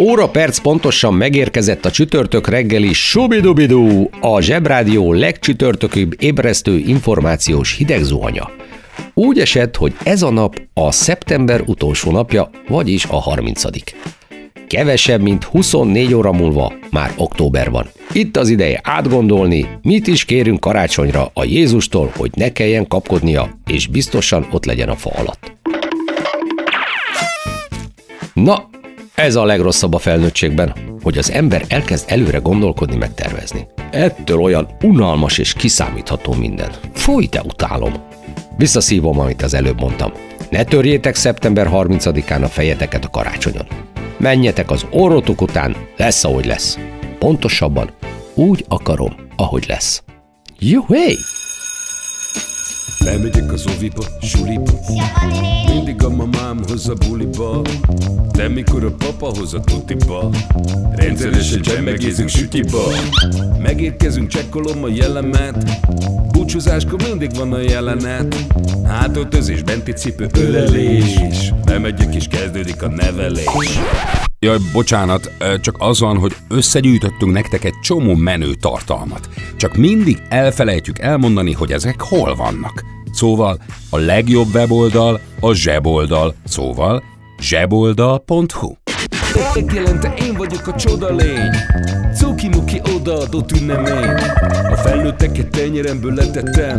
Óra perc pontosan megérkezett a csütörtök reggeli Subidubidú, a Zsebrádió legcsütörtökűbb ébresztő információs hidegzuhanya. Úgy esett, hogy ez a nap a szeptember utolsó napja, vagyis a 30 Kevesebb, mint 24 óra múlva már október van. Itt az ideje átgondolni, mit is kérünk karácsonyra a Jézustól, hogy ne kelljen kapkodnia, és biztosan ott legyen a fa alatt. Na, ez a legrosszabb a felnőttségben, hogy az ember elkezd előre gondolkodni, meg tervezni. Ettől olyan unalmas és kiszámítható minden. Fúj, de utálom. Visszaszívom, amit az előbb mondtam. Ne törjétek szeptember 30-án a fejeteket a karácsonyon. Menjetek az orrotok után, lesz, ahogy lesz. Pontosabban, úgy akarom, ahogy lesz. Jó, hey! Bemegyek az oviba, suliba. Mindig a mamám hoz a buliba. De mikor a papa hoz a tutiba Rendszeresen csemmegézünk sütiba. Megérkezünk, csekkolom a jellemet. Búcsúzáskor mindig van a jelenet. Hátöltözés, benti cipő, ölelés. Bemegyek és kezdődik a nevelés Jaj, bocsánat, csak az van, hogy összegyűjtöttünk nektek egy csomó menő tartalmat. Csak mindig elfelejtjük elmondani, hogy ezek hol vannak. Szóval a legjobb weboldal a zseboldal, szóval zseboldal.hu. Megjelente én vagyok a csoda lény Cuki-muki odaadott ünnemény A felnőtteket tenyeremből letettem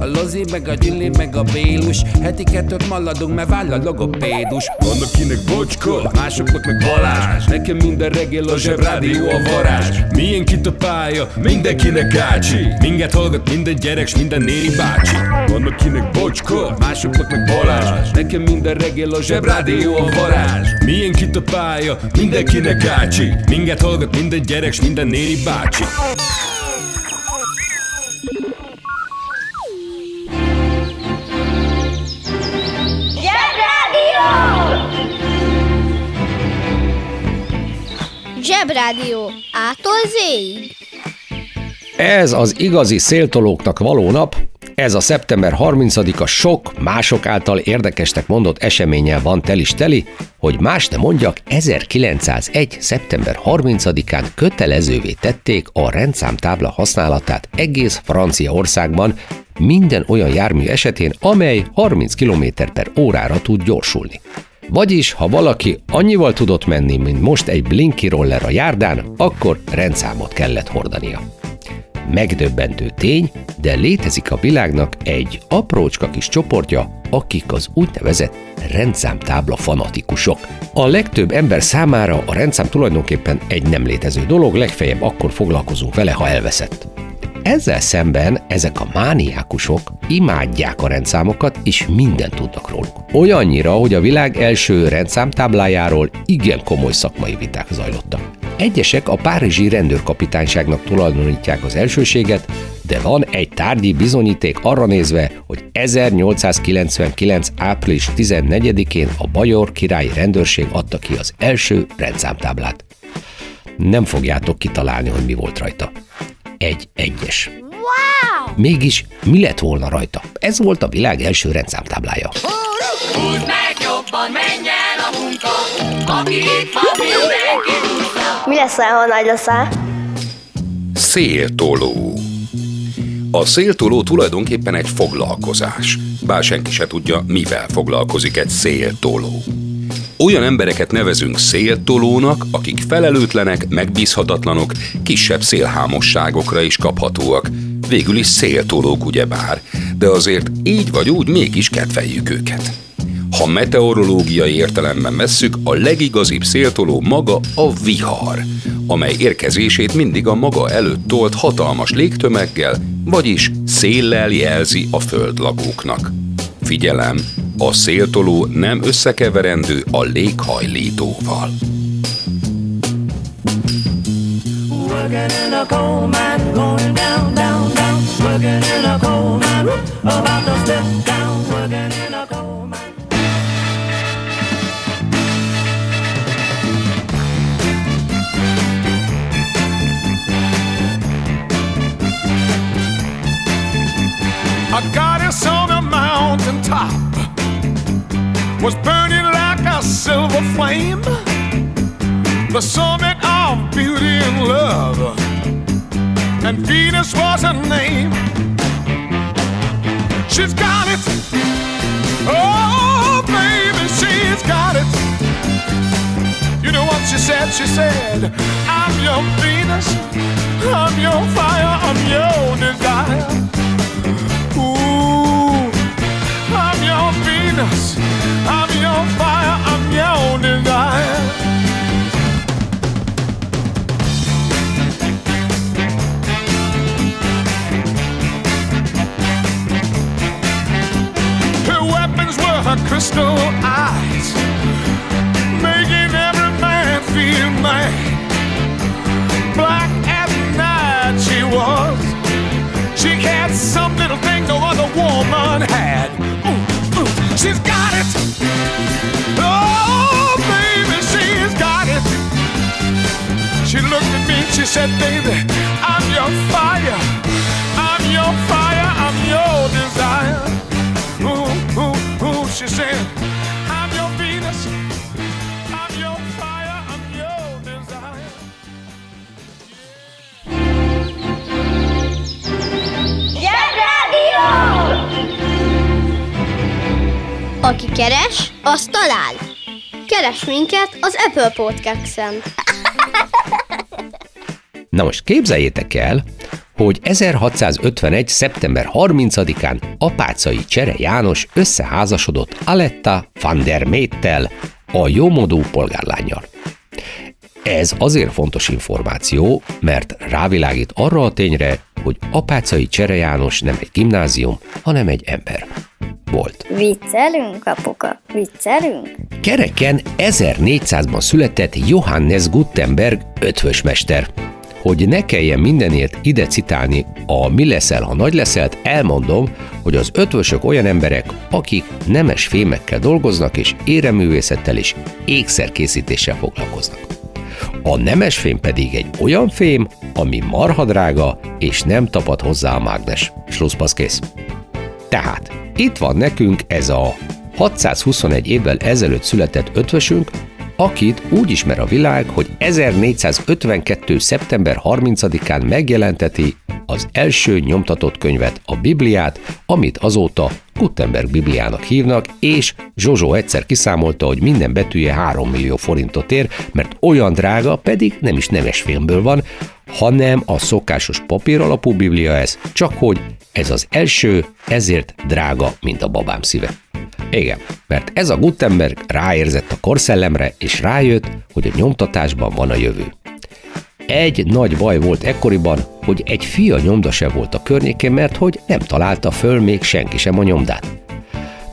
a Lozi, meg a Gyüli, meg a Bélus. Heti kettőt maladunk, mert váll a logopédus. Van akinek bocska, másoknak meg Balázs. Nekem minden reggel a zsebrádió a varázs. Milyen kit a pálya, mindenkinek ácsi. Minket hallgat minden gyerek, s minden néri bácsi. Van akinek bocska, másoknak meg Balázs. Nekem minden reggel a zsebrádió a varázs. Milyen kit a pálya, mindenkinek ácsi. Minket hallgat minden gyerek, s minden néri bácsi Zsebrádió. Ától zéig. Ez az igazi széltolóknak való nap, ez a szeptember 30-a sok mások által érdekesnek mondott eseménnyel van tel is teli, hogy más ne mondjak, 1901. szeptember 30-án kötelezővé tették a rendszámtábla használatát egész Franciaországban minden olyan jármű esetén, amely 30 km per órára tud gyorsulni. Vagyis, ha valaki annyival tudott menni, mint most egy blinky roller a járdán, akkor rendszámot kellett hordania. Megdöbbentő tény, de létezik a világnak egy aprócska kis csoportja, akik az úgynevezett rendszámtábla fanatikusok. A legtöbb ember számára a rendszám tulajdonképpen egy nem létező dolog, legfeljebb akkor foglalkozunk vele, ha elveszett. Ezzel szemben ezek a mániákusok imádják a rendszámokat, és mindent tudnak róluk. Olyannyira, hogy a világ első rendszámtáblájáról igen komoly szakmai viták zajlottak. Egyesek a párizsi rendőrkapitányságnak tulajdonítják az elsőséget, de van egy tárgyi bizonyíték arra nézve, hogy 1899. április 14-én a Bajor királyi rendőrség adta ki az első rendszámtáblát. Nem fogjátok kitalálni, hogy mi volt rajta. Egy egyes. Wow! Mégis mi lett volna rajta? Ez volt a világ első rendszámtáblája. Húzd meg jobban, menj el a munka, aki itt van, mindenki húzza. Mi lesz, ha nagy leszel? Széltoló. A széltoló tulajdonképpen egy foglalkozás, bár senki se tudja, mivel foglalkozik egy széltoló. Olyan embereket nevezünk széltolónak, akik felelőtlenek, megbízhatatlanok, kisebb szélhámosságokra is kaphatóak. Végül is széltolók ugyebár, de azért így vagy úgy mégis kedveljük őket. Ha meteorológiai értelemben vesszük, a legigazibb széltoló maga a vihar, amely érkezését mindig a maga előtt tolt hatalmas légtömeggel, vagyis széllel jelzi a földlakóknak. Figyelem, a széltoló nem összekeverendő a léghajlítóval. Working in a coal mine, going down, down, down. Working in a coal mine, about to step down. Working in a coal mine. A goddess on a mountain top was burning like a silver flame, the summit of beauty and love. And Venus was her name. She's got it. Oh, baby, she's got it. You know what she said? She said, I'm your Venus, I'm your fire, I'm your desire. Your I'm your fire, I'm your desire. Her weapons were her crystal eyes, making every man feel mad. Black said, baby, I'm your fire. I'm your fire, I'm your desire. Ooh, ooh, ooh, she said, I'm your Venus. I'm your fire, I'm your desire. Zsebrádió! Aki keres, az talál. Keres minket az Apple Podcast-en. Na most képzeljétek el, hogy 1651. szeptember 30-án apácai Csere János összeházasodott Aletta van der Méttel, a jómodú polgárlányjal. Ez azért fontos információ, mert rávilágít arra a tényre, hogy apácai Csere János nem egy gimnázium, hanem egy ember. Volt. Viccelünk, apuka, viccelünk? Kereken 1400-ban született Johannes Gutenberg ötvösmester. Hogy ne kelljen mindenért ide citálni a mi leszel, ha nagy leszelt, elmondom, hogy az ötvösök olyan emberek, akik nemes fémekkel dolgoznak, és éreművészettel és ékszerkészítéssel foglalkoznak. A nemes fém pedig egy olyan fém, ami marha drága, és nem tapad hozzá a mágnes. Slusszpasz kész. Tehát itt van nekünk ez a 621 évvel ezelőtt született ötvösünk, akit úgy ismer a világ, hogy 1452. szeptember 30-án megjelenteti az első nyomtatott könyvet, a Bibliát, amit azóta Gutenberg Bibliának hívnak, és Zsozsó egyszer kiszámolta, hogy minden betűje 3 millió forintot ér, mert olyan drága, pedig nem is nemes filmből van, hanem a szokásos papír alapú Biblia ez, csak hogy ez az első, ezért drága, mint a babám szíve. Igen, mert ez a Gutenberg ráérzett a korszellemre, és rájött, hogy a nyomtatásban van a jövő. Egy nagy baj volt ekkoriban, hogy egy fia nyomda se volt a környékén, mert hogy nem találta föl még senki sem a nyomdát.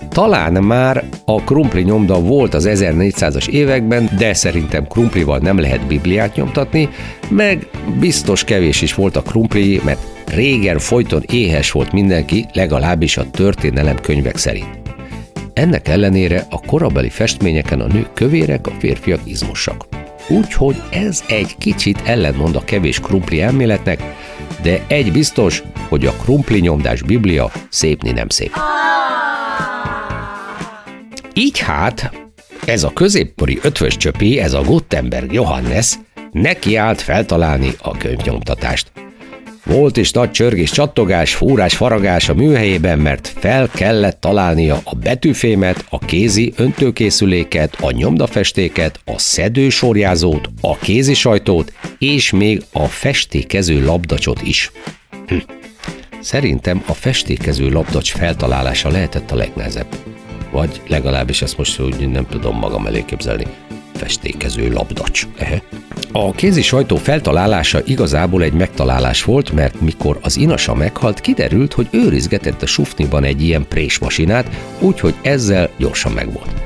Talán már a krumpli nyomda volt az 1400-as években, de szerintem krumplival nem lehet Bibliát nyomtatni, meg biztos kevés is volt a krumpli, mert régen folyton éhes volt mindenki, legalábbis a történelem könyvek szerint. Ennek ellenére a korabeli festményeken a nők kövérek, a férfiak izmosak. Úgyhogy ez egy kicsit ellentmond a kevés krumpli elméletnek, de egy biztos, hogy a krumpli nyomdás biblia szépni nem szép. Így hát, ez a középkori ötvös csöpi, ez a Gutenberg Johannes neki állt feltalálni a könyvnyomtatást. Volt is nagy csörgés, csattogás, fúrás, faragás a műhelyében, mert fel kellett találnia a betűfémet, a kézi öntőkészüléket, a nyomdafestéket, a szedősorjázót, a kézi sajtót, és még a festékező labdacsot is. Hm. Szerintem a festékező labdacs feltalálása lehetett a legnehezebb. Vagy legalábbis ezt most úgy nem tudom magam elé képzelni. Festékező labdacs. Ehe. A kézi sajtó feltalálása igazából egy megtalálás volt, mert mikor az inasa meghalt, kiderült, hogy őrizgetett a sufniban egy ilyen présmasinát, úgyhogy ezzel gyorsan megvolt.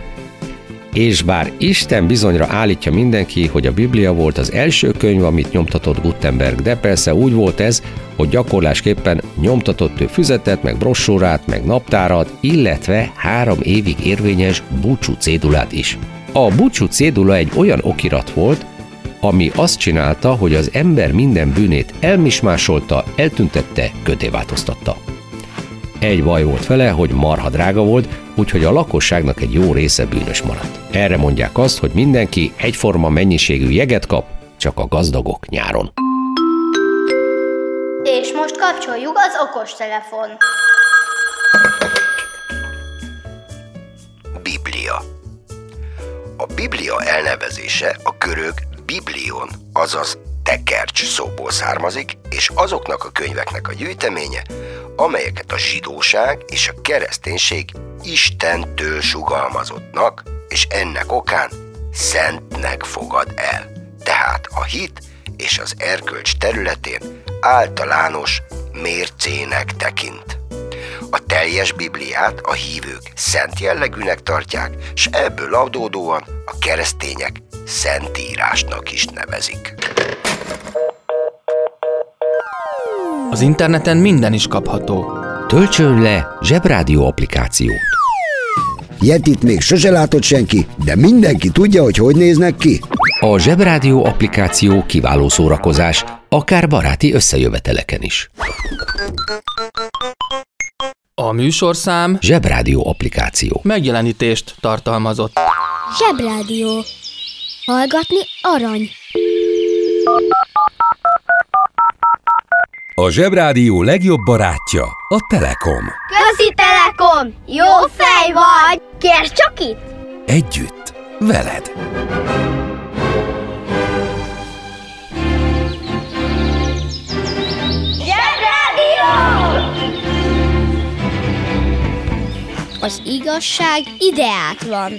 És bár Isten bizonyra állítja mindenki, hogy a Biblia volt az első könyv, amit nyomtatott Gutenberg, de persze úgy volt ez, hogy gyakorlásképpen nyomtatott ő füzetet, meg brossúrát, meg naptárat, illetve három évig érvényes búcsú cédulát is. A búcsú cédula egy olyan okirat volt, ami azt csinálta, hogy az ember minden bűnét elmismásolta, eltüntette, köté. Egy baj volt vele, hogy marha drága volt, úgyhogy a lakosságnak egy jó része bűnös maradt. Erre mondják azt, hogy mindenki egyforma mennyiségű jeget kap, csak a gazdagok nyáron. És most kapcsoljuk az okostelefon. Biblia. A Biblia elnevezése a görög biblion, azaz tekercs szóból származik, és azoknak a könyveknek a gyűjteménye, amelyeket a zsidóság és a kereszténység Istentől sugalmazottnak, és ennek okán szentnek fogad el. Tehát a hit és az erkölcs területén általános mércének tekint. A teljes Bibliát a hívők szent jellegűnek tartják, és ebből adódóan a keresztények szentírásnak is nevezik. Az interneten minden is kapható. Töltsön le Zsebrádió applikációt. Yetit még sose látott senki, de mindenki tudja, hogy hogy néznek ki. A Zsebrádió applikáció kiváló szórakozás, akár baráti összejöveteleken is. A műsorszám Zsebrádió applikáció. megjelenítést tartalmazott. Zsebrádió. Hallgatni arany. A Zsebrádió legjobb barátja a Telekom. Közi Telekom! Jó fej vagy! Kérd csak itt! Együtt, veled. Zsebrádió! Az igazság ideát van.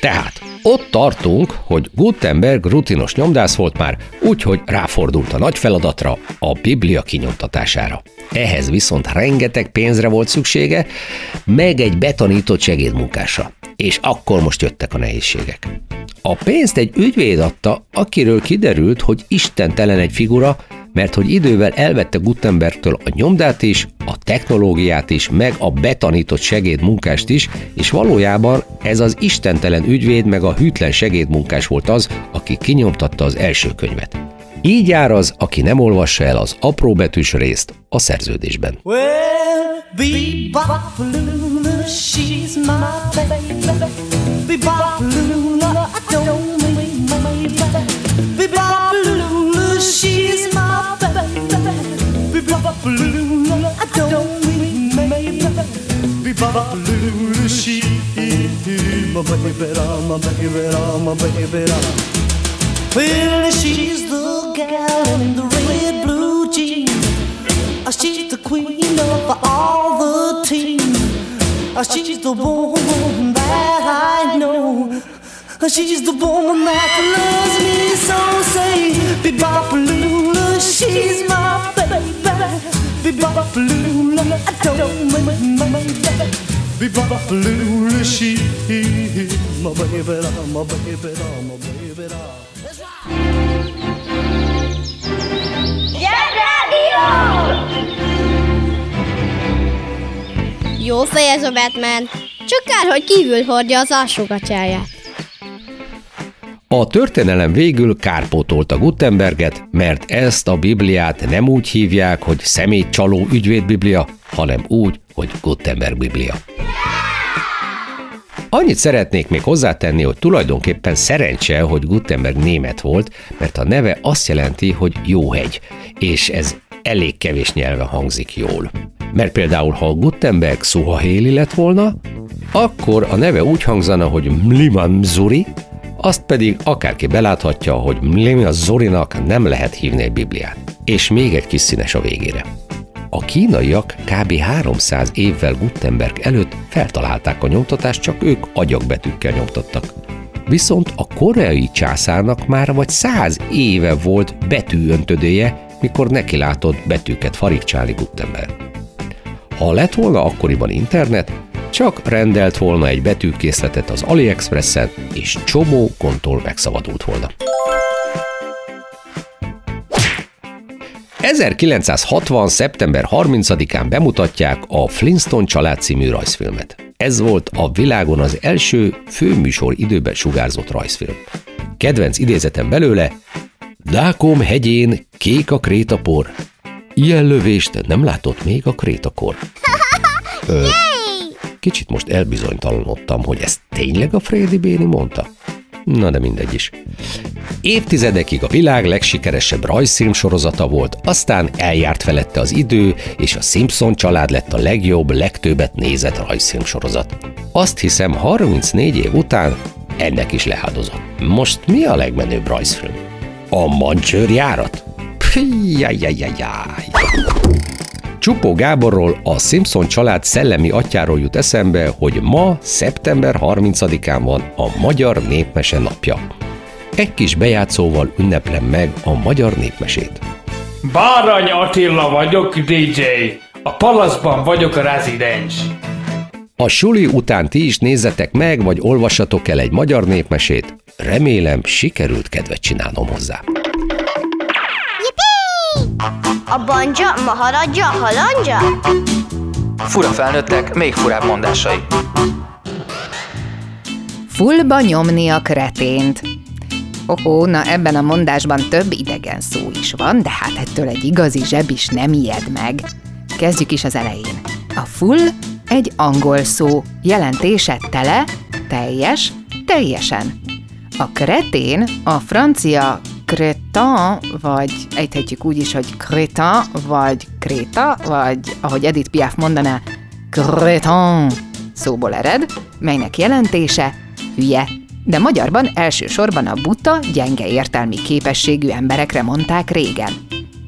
Tehát ott tartunk, hogy Gutenberg rutinos nyomdász volt már, úgyhogy ráfordult a nagy feladatra, a Biblia kinyomtatására. Ehhez viszont rengeteg pénzre volt szüksége, meg egy betanított segédmunkásra. És akkor most jöttek a nehézségek. A pénzt egy ügyvéd adta, akiről kiderült, hogy istentelen egy figura, mert hogy idővel elvette Gutenbergtől a nyomdát is, a technológiát is, meg a betanított segédmunkást is, és valójában ez az istentelen ügyvéd meg a hűtlen segédmunkás volt az, aki kinyomtatta az első könyvet. Így jár az, aki nem olvassa el az apróbetűs részt a szerződésben. Well. Bebop-a-lula, She's my baby, my baby, my baby. Well, she's the gal in the red blue jeans. She's the queen of all the team. She's the woman that I know. She's the woman that loves me so. Say, Bebopalula, she's my baby. Bebopalula, I don't mind my baby. Bebopalula, she my baby, my baby, my baby. Zsebrádió! Jó fej ez a Batman. Csak kár, hogy kívül hordja az alsógatyáját. A történelem végül kárpótolta Gutenberget, mert ezt a Bibliát nem úgy hívják, hogy szemétcsaló ügyvédbiblia, hanem úgy, hogy Gutenberg Biblia. Annyit szeretnék még hozzátenni, hogy tulajdonképpen szerencse, hogy Gutenberg német volt, mert a neve azt jelenti, hogy jó hegy, és ez elég kevés nyelven hangzik jól. Mert például, ha Gutenberg Suhahéli lett volna, akkor a neve úgy hangzana, hogy Mliman Zuri, azt pedig akárki beláthatja, hogy Mlima Zorinak nem lehet hívni egy Bibliát. És még egy kis színes a végére. A kínaiak kb. 300 évvel Gutenberg előtt feltalálták a nyomtatást, csak ők agyagbetűkkel nyomtattak. Viszont a koreai császárnak már vagy száz éve volt betűöntödője, mikor neki látott betűket farigcsálni Gutenberg. Ha lett volna akkoriban internet, csak rendelt volna egy betűkészletet az AliExpressen, és csomó kontól megszabadult volna. 1960. szeptember 30-án bemutatják a Flintstone család című rajzfilmet. Ez volt a világon az első főműsor időben sugárzott rajzfilm. Kedvenc idézetem belőle, Dákom hegyén kék a krétapor. Ilyen lövést nem látott még a krétakor. Ö, kicsit most elbizonytalanodtam, hogy ezt tényleg a Freddy Béni mondta. Na de mindegy is. Évtizedekig a világ legsikeresebb rajzfilm sorozata volt, aztán eljárt felette az idő, és a Simpson család lett a legjobb, legtöbbet nézett rajzfilm sorozat. Azt hiszem 34 év után ennek is leáldozott. Most mi a legmenőbb rajzfilm? A mancsőrjárat? Jajjajjajjaj. Csupó Gáborról, a Simpson család szellemi atyáról jut eszembe, hogy ma, szeptember 30-án van a Magyar Népmese napja. Egy kis bejátszóval ünneplem meg a magyar népmesét. Bárany Attila vagyok, DJ. A palaszban vagyok a rezidens. A suli után ti is nézzetek meg, vagy olvassatok el egy magyar népmesét. Remélem, sikerült kedvet csinálnom hozzá. A banja, maharadja, halandja? Fura felnőttek, még furább mondásai. Fullba nyomni a kretént. Ohó, na ebben a mondásban több idegen szó is van, de hát ettől egy igazi zseb is nem ijed meg. Kezdjük is az elején. A full egy angol szó, jelentése tele, teljes, teljesen. A kretén a francia crétin, vagy ejthetjük úgy is, hogy crétin, vagy kréta, vagy ahogy Edith Piaf mondaná, crétin szóból ered, melynek jelentése hülye. De magyarban elsősorban a buta, gyenge értelmi képességű emberekre mondták régen.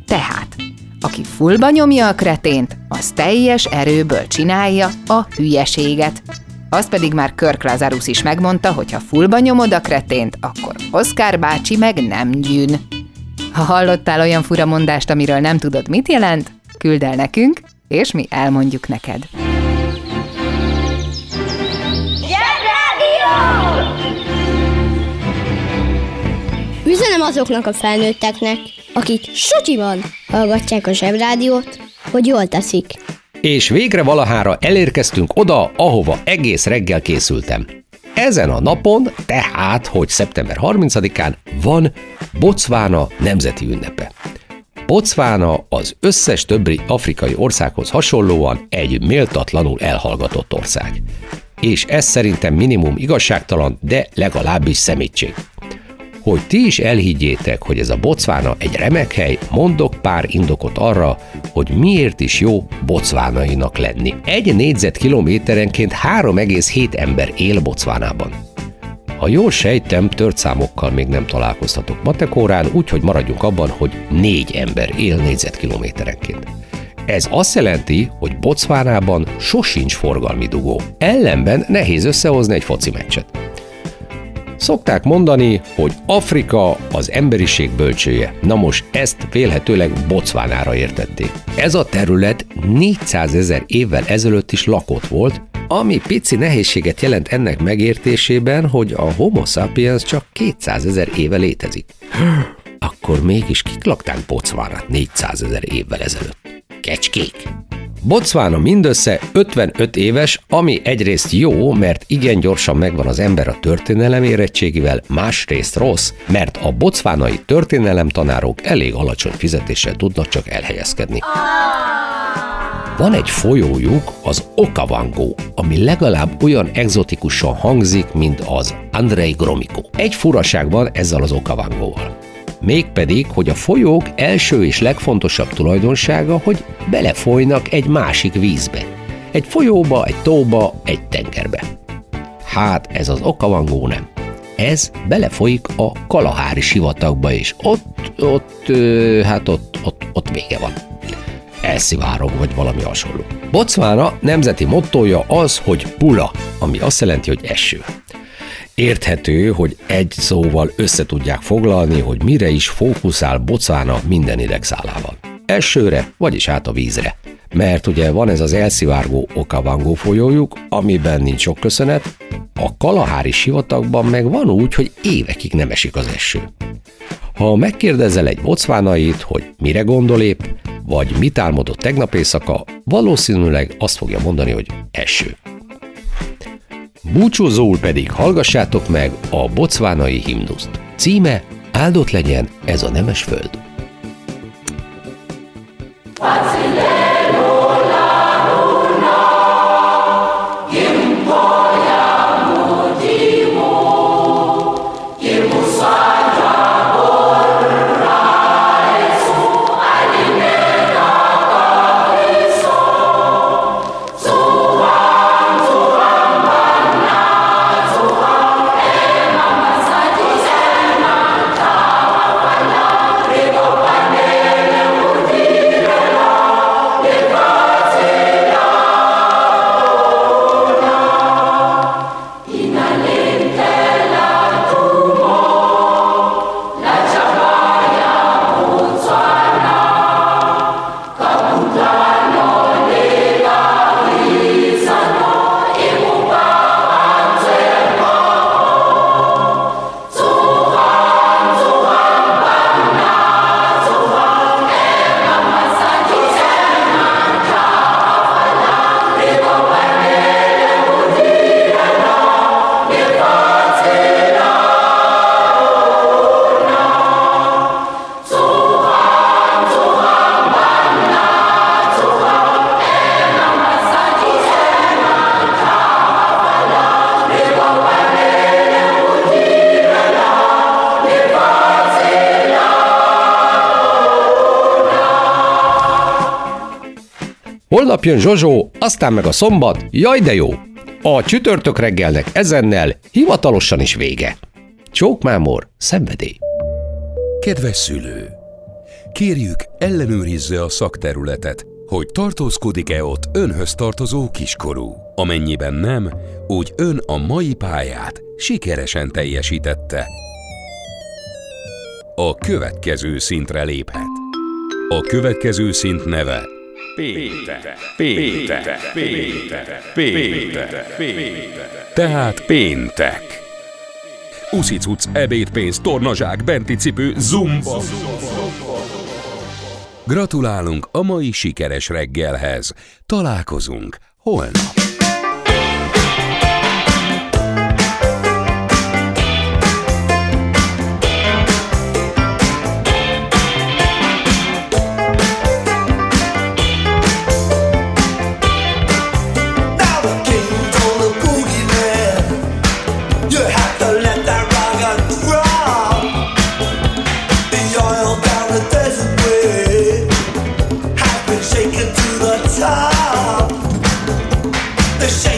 Tehát, aki fullba nyomja a kretént, az teljes erőből csinálja a hülyeséget. Azt pedig már Kirk Lazarus is megmondta, hogy ha fullba nyomod a kretént, akkor Oscar bácsi meg nem gyűn. Ha hallottál olyan fura mondást, amiről nem tudod, mit jelent, küld el nekünk, és mi elmondjuk neked. Üzenem azoknak a felnőtteknek, akik sutyiban hallgatják a zsebrádiót, hogy jól teszik. És végre valahára elérkeztünk oda, ahova egész reggel készültem. Ezen a napon, tehát, hogy szeptember 30-án van Botswana nemzeti ünnepe. Botswana az összes többi afrikai országhoz hasonlóan egy méltatlanul elhallgatott ország. És ez szerintem minimum igazságtalan, de legalábbis szemétség. Hogy ti is elhiggyétek, hogy ez a Botswana egy remek hely, mondok pár indokot arra, hogy miért is jó bocvánainak lenni. Egy négyzetkilométerenként 3,7 ember él Botswanában. Ha jól sejtem, tört számokkal még nem találkoztatok matekórán, úgyhogy maradjunk abban, hogy négy ember él négyzetkilométerenként. Ez azt jelenti, hogy Botswanában sosincs forgalmi dugó. Ellenben nehéz összehozni egy foci meccset. Szokták mondani, hogy Afrika az emberiség bölcsője. Na most ezt vélhetőleg Botswanára értették. Ez a terület 400 ezer évvel ezelőtt is lakott volt, ami pici nehézséget jelent ennek megértésében, hogy a Homo sapiens csak 200 ezer éve létezik. Akkor mégis kik lakták Botswanát 400 ezer évvel ezelőtt? Kecskék? Botswana mindössze 55 éves, ami egyrészt jó, mert igen gyorsan megvan az ember a történelem érettségivel, másrészt rossz, mert a bocvánai történelemtanárok elég alacsony fizetéssel tudnak csak elhelyezkedni. Van egy folyójuk, az Okavango, ami legalább olyan egzotikusan hangzik, mint az Andrei Gromiko. Egy furaság van ezzel az Okavangóval. Mégpedig, hogy a folyók első és legfontosabb tulajdonsága, hogy belefolynak egy másik vízbe. Egy folyóba, egy tóba, egy tengerbe. Hát ez az Okavangó nem. Ez belefolyik a Kalahári sivatagba, és ott, ott, hát ott, ott, ott vége van. Elszivárog, vagy valami hasonló. Botswana nemzeti mottoja az, hogy pula, ami azt jelenti, hogy eső. Érthető, hogy egy szóval össze tudják foglalni, hogy mire is fókuszál Botswana minden idegszálával. Esőre, vagyis hát a vízre. Mert ugye van ez az elszivárgó Okavango folyójuk, amiben nincs sok köszönet, a Kalahári sivatagban meg van úgy, hogy évekig nem esik az eső. Ha megkérdezel egy bocvánait, hogy mire gondol épp, vagy mit álmodott tegnap éjszaka, valószínűleg azt fogja mondani, hogy eső. Búcsúzóul pedig hallgassátok meg a bocvánai himnuszt. Címe Áldott legyen ez a nemes föld. Holnap jön Zsozsó, aztán meg a szombat, jaj de jó! A csütörtök reggelnek ezennel hivatalosan is vége. Csókmámor, szenvedély. Kedves szülő! Kérjük, ellenőrizze a szakterületet, hogy tartózkodik-e ott önhöz tartozó kiskorú. Amennyiben nem, úgy ön a mai pályát sikeresen teljesítette. A következő szintre léphet. A következő szint neve Péntek, péntek, péntek, péntek, péntek. Tehát péntek. Uszicuc, ebédpénz, tornazsák, benti cipő, zumba. Gratulálunk a mai sikeres reggelhez. Találkozunk holnap. the.